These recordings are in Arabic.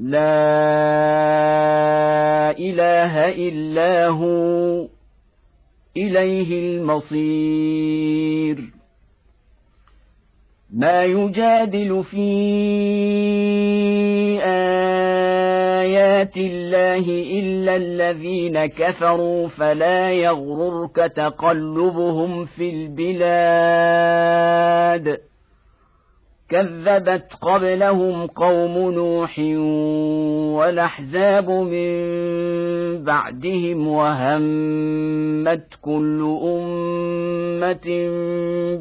لا إله إلا هو إليه المصير. ما يجادل في آيات الله إلا الذين كفروا فلا يغررك تقلبهم في البلاد. كذبت قبلهم قوم نوح والأحزاب من بعدهم وهمت كل أمة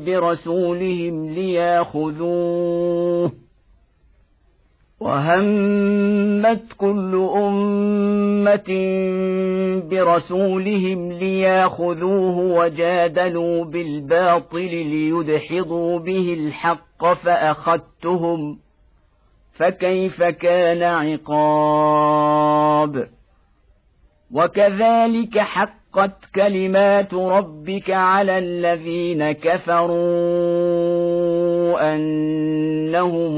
برسولهم ليأخذوه وهمت كل أمة برسولهم لياخذوه وجادلوا بالباطل ليدحضوا به الحق فأخذتهم فكيف كان عقاب؟ وكذلك حقت كلمات ربك على الذين كفروا أنهم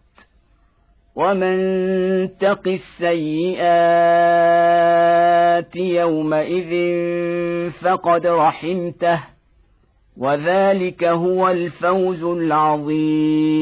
ومن تق السيئات يومئذ فقد رحمته وذلك هو الفوز العظيم.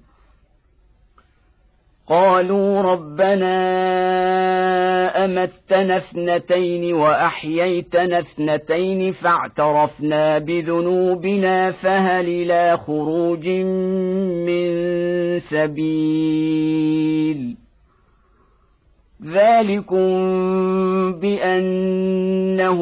قالوا ربنا أمتنا اثنتين وأحييتنا اثنتين فاعترفنا بذنوبنا فهل إلى خروج من سبيل؟ ذلكم بأنه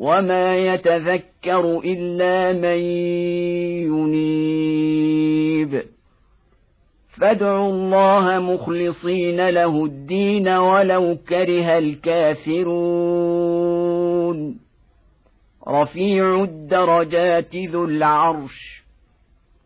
وما يتذكر الا من ينيب فادعوا الله مخلصين له الدين ولو كره الكافرون رفيع الدرجات ذو العرش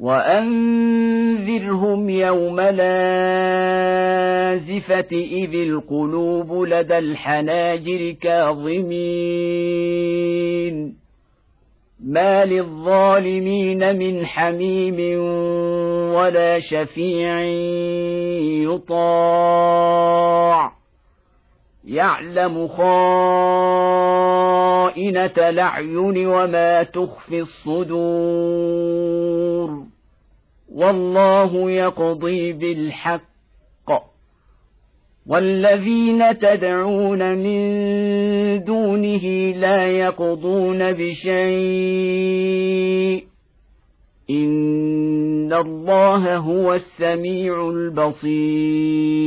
وانذرهم يوم لازفه اذ القلوب لدى الحناجر كاظمين ما للظالمين من حميم ولا شفيع يطاع يعلم خائنه الاعين وما تخفي الصدور والله يقضي بالحق. والذين تدعون من دونه لا يقضون بشيء. إن الله هو السميع البصير.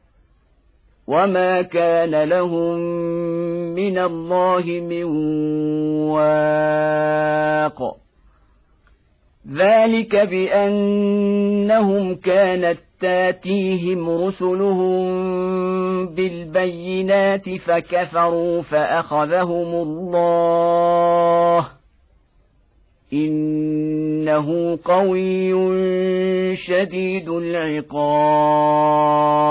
وما كان لهم من الله من واق ذلك بانهم كانت تاتيهم رسلهم بالبينات فكفروا فاخذهم الله انه قوي شديد العقاب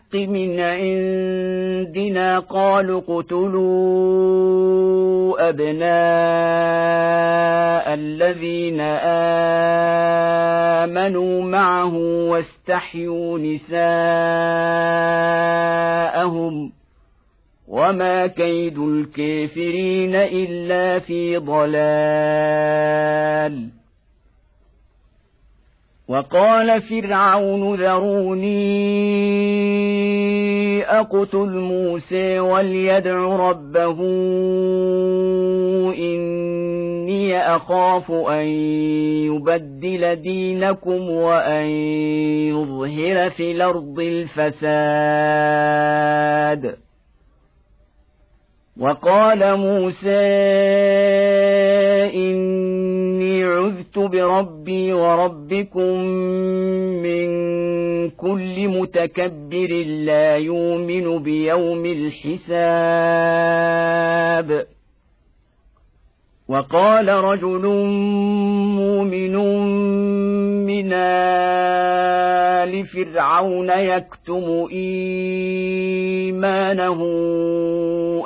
من عندنا قالوا اقتلوا أبناء الذين آمنوا معه واستحيوا نساءهم وما كيد الكافرين إلا في ضلال وقال فرعون ذروني أقتل موسى وليدع ربه إني أخاف أن يبدل دينكم وأن يظهر في الأرض الفساد. وقال موسى إني عذت بربي وربكم من كل متكبر لا يؤمن بيوم الحساب. وقال رجل مؤمن من آل فرعون يكتم إيمانه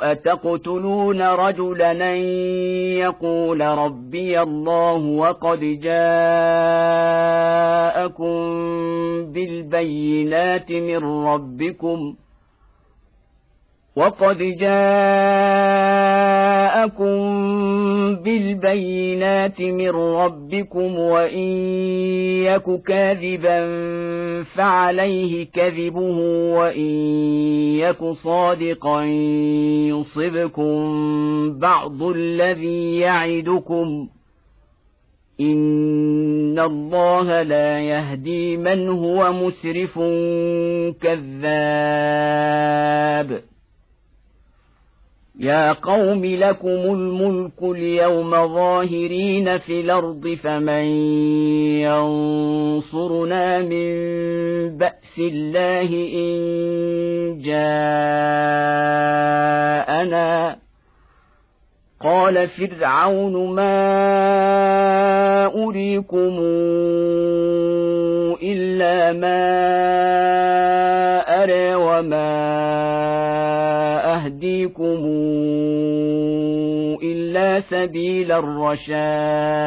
أتقتلون رجلا يقول ربي الله وقد جاءكم بالبينات من ربكم ۖ؟ وقد جاءكم بالبينات من ربكم وان يك كاذبا فعليه كذبه وان يك صادقا يصبكم بعض الذي يعدكم ان الله لا يهدي من هو مسرف كذاب يا قوم لكم الملك اليوم ظاهرين في الأرض فمن ينصرنا من بأس الله إن جاءنا قال فرعون ما أريكم إلا ما أرى وما يهديكم إلا سبيل الرشاد.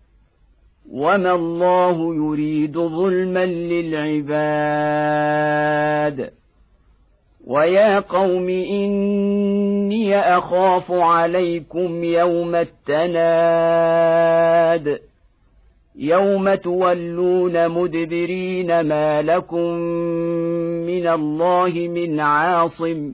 وما الله يريد ظلما للعباد ويا قوم اني اخاف عليكم يوم التناد يوم تولون مدبرين ما لكم من الله من عاصم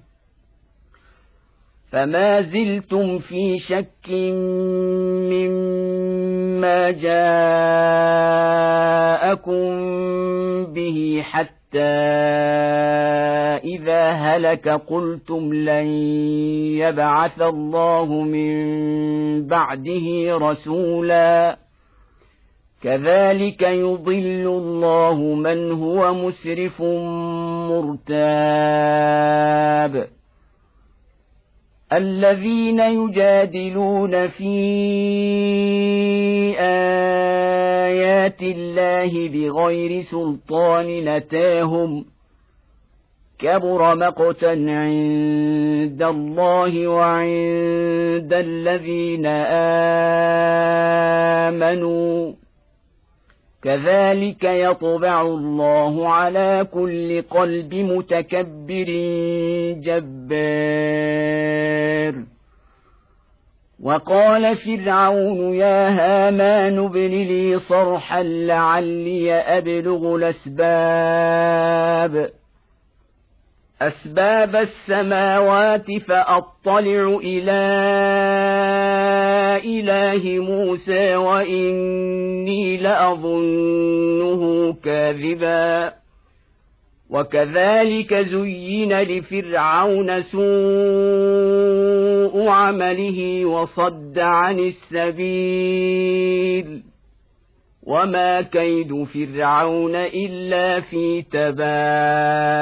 فما زلتم في شك مما جاءكم به حتى إذا هلك قلتم لن يبعث الله من بعده رسولا. كذلك يضل الله من هو مسرف مرتاب. الذين يجادلون في آيات الله بغير سلطان نتاهم كبر مقتا عند الله وعند الذين آمنوا كذلك يطبع الله على كل قلب متكبر جبار. وقال فرعون يا هامان ابن لي صرحا لعلي أبلغ الأسباب. أسباب السماوات فأطلع إلى إله موسى وإني لأظنه كاذبا. وكذلك زين لفرعون سوء عمله وصد عن السبيل. وما كيد فرعون إلا في تباب.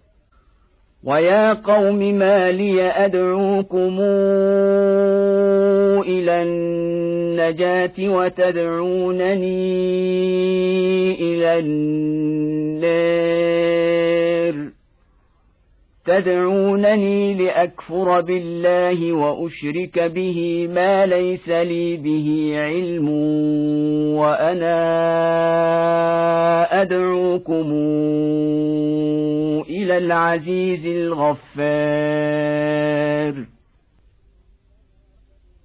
ويا قوم ما لي ادعوكم إلى النجاه وتدعونني إلى النار تدعونني لأكفر بالله وأشرك به ما ليس لي به علم وأنا أدعوكم إلى العزيز الغفار.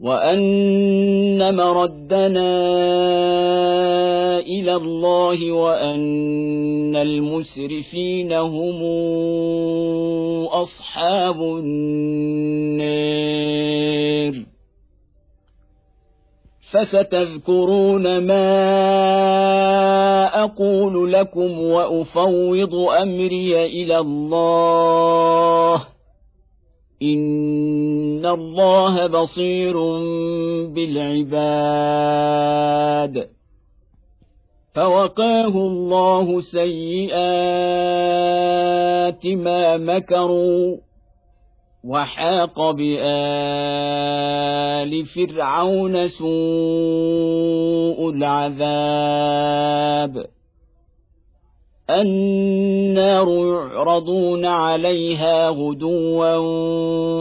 وان مردنا إلى الله وان المسرفين هم اصحاب النار فستذكرون ما أقول لكم وافوض امري إلى الله ان الله بصير بالعباد. فوقاه الله سيئات ما مكروا وحاق بال فرعون سوء العذاب. النار يعرضون عليها غدوا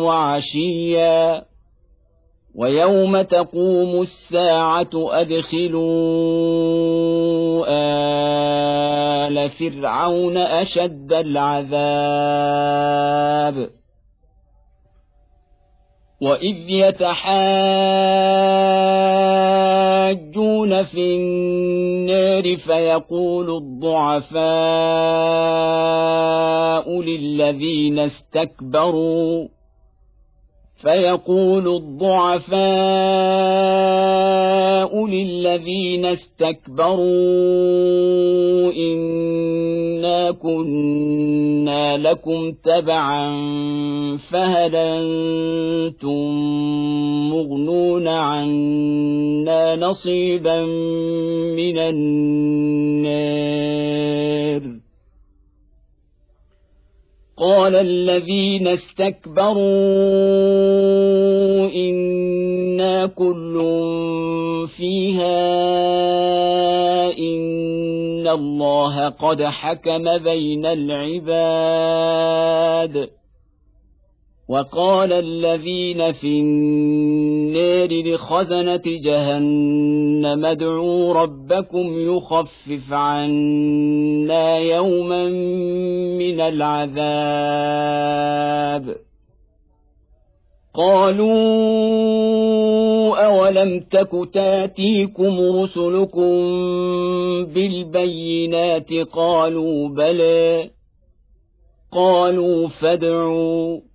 وعشيا. ويوم تقوم الساعة أدخلوا آل فرعون أشد العذاب. وإذ يتحاجون في النار فيقول الضعفاء للذين استكبروا فيقول الضعفاء للذين استكبروا إنا كنا لكم تبعا فهل أنتم مغنون عنا نصيبا من النار؟ قال الذين استكبروا إنا كل فيها إن الله قد حكم بين العباد. وقال الذين في النار لخزنه جهنم. ادعوا ربكم يخفف عنا يوما من العذاب. قالوا أولم تك تأتيكم رسلكم بالبينات؟ قالوا بلى. قالوا فادعوا.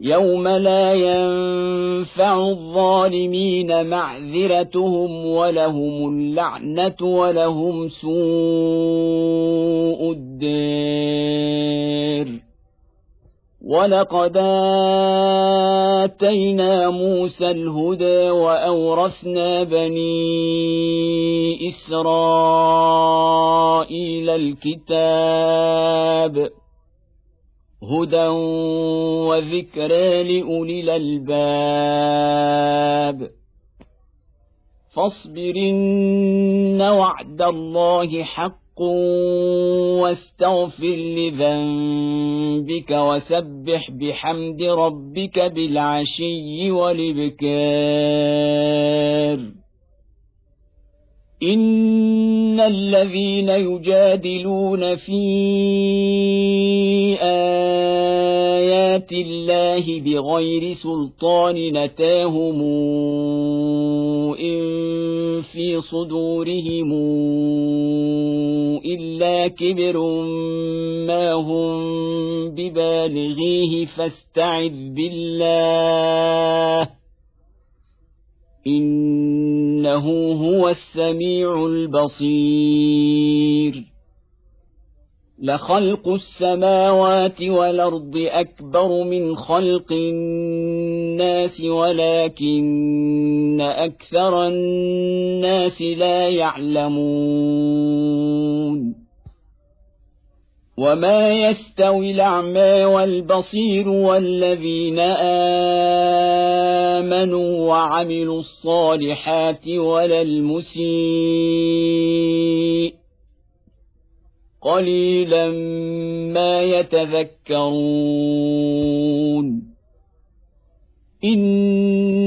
يوم لا ينفع الظالمين معذرتهم ولهم اللعنه ولهم سوء الدير ولقد اتينا موسى الهدى واورثنا بني اسرائيل الكتاب هدى وذكرى لاولي الالباب فاصبرن وعد الله حق واستغفر لذنبك وسبح بحمد ربك بالعشي والابكار ان الذين يجادلون في ايات الله بغير سلطان نتاهم ان في صدورهم الا كبر ما هم ببالغيه فاستعذ بالله إنه هو السميع البصير. لخلق السماوات والأرض أكبر من خلق الناس ولكن أكثر الناس لا يعلمون. وما يستوي الاعمى والبصير والذين امنوا وعملوا الصالحات ولا المسيء قليلا ما يتذكرون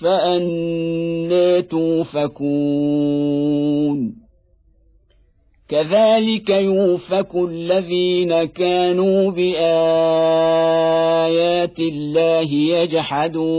فأنى توفكون كذلك يوفك الذين كانوا بآيات الله يجحدون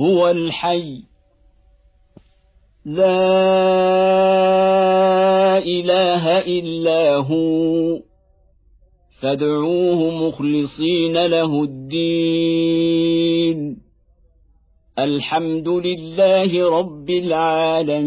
هو الحي. لا إله إلا هو. فادعوه مخلصين له الدين. الحمد لله رب العالمين.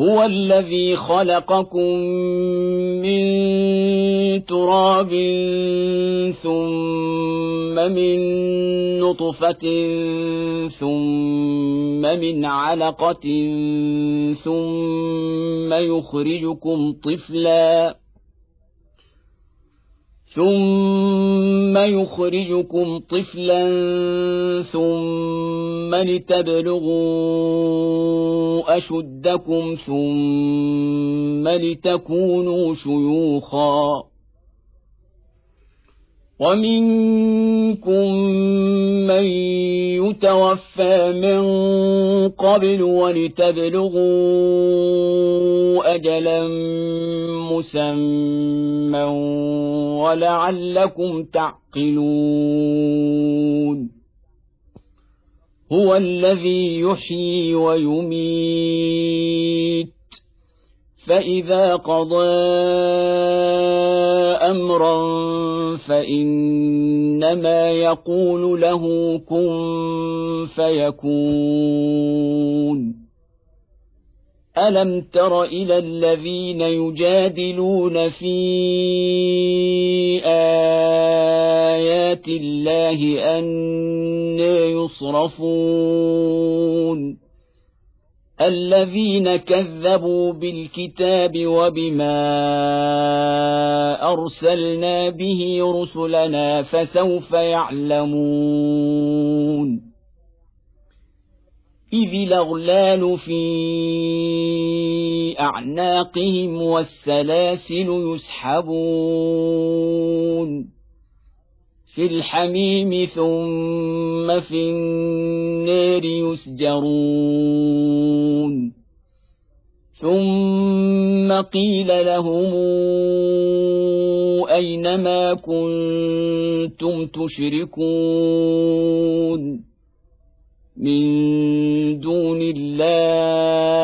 هو الذي خلقكم من تراب ثم من نطفة ثم من علقة ثم يخرجكم طفلا ثم يخرجكم طفلا ثم لتبلغوا اشدكم ثم لتكونوا شيوخا ومنكم من يتوفى من قبل ولتبلغوا اجلا مسمى ولعلكم تعقلون هو الذي يحيي ويميت فإذا قضى أمرا فإنما يقول له كن فيكون. ألم تر إلى الذين يجادلون في آيات الله ان يصرفون؟ الذين كذبوا بالكتاب وبما أرسلنا به رسلنا فسوف يعلمون. إذ الأغلال في أعناقهم والسلاسل يسحبون. في الحميم ثم في النار يسجرون. ثم قيل لهم أين ما كنتم تشركون؟ من دون الله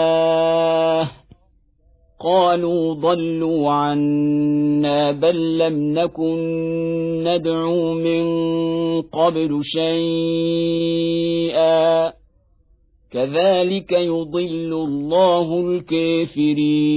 قالوا ضلوا عنا بل لم نكن ندعو من قبل شيئا. كذلك يضل الله الكافرين.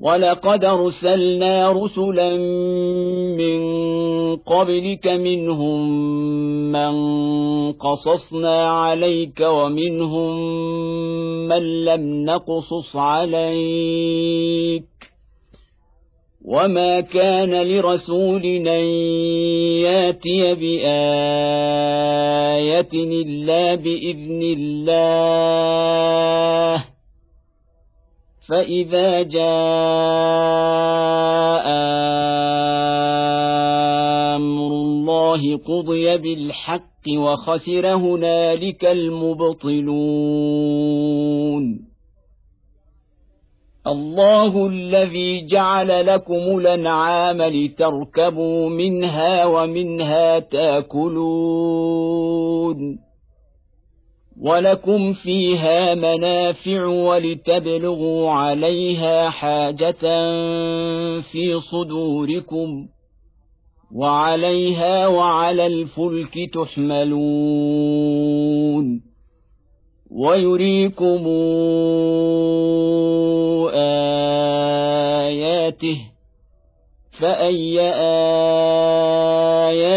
ولقد أرسلنا رسلا من قبلك منهم من قصصنا عليك ومنهم من لم نقصص عليك وما كان لرسول أن يأتي بآية إلا بإذن الله فإذا جاء أمر الله قضي بالحق وخسر هنالك المبطلون الله الذي جعل لكم الانعام لتركبوا منها ومنها تاكلون ولكم فيها منافع ولتبلغوا عليها حاجة في صدوركم وعليها وعلى الفلك تحملون ويريكم اياته فاي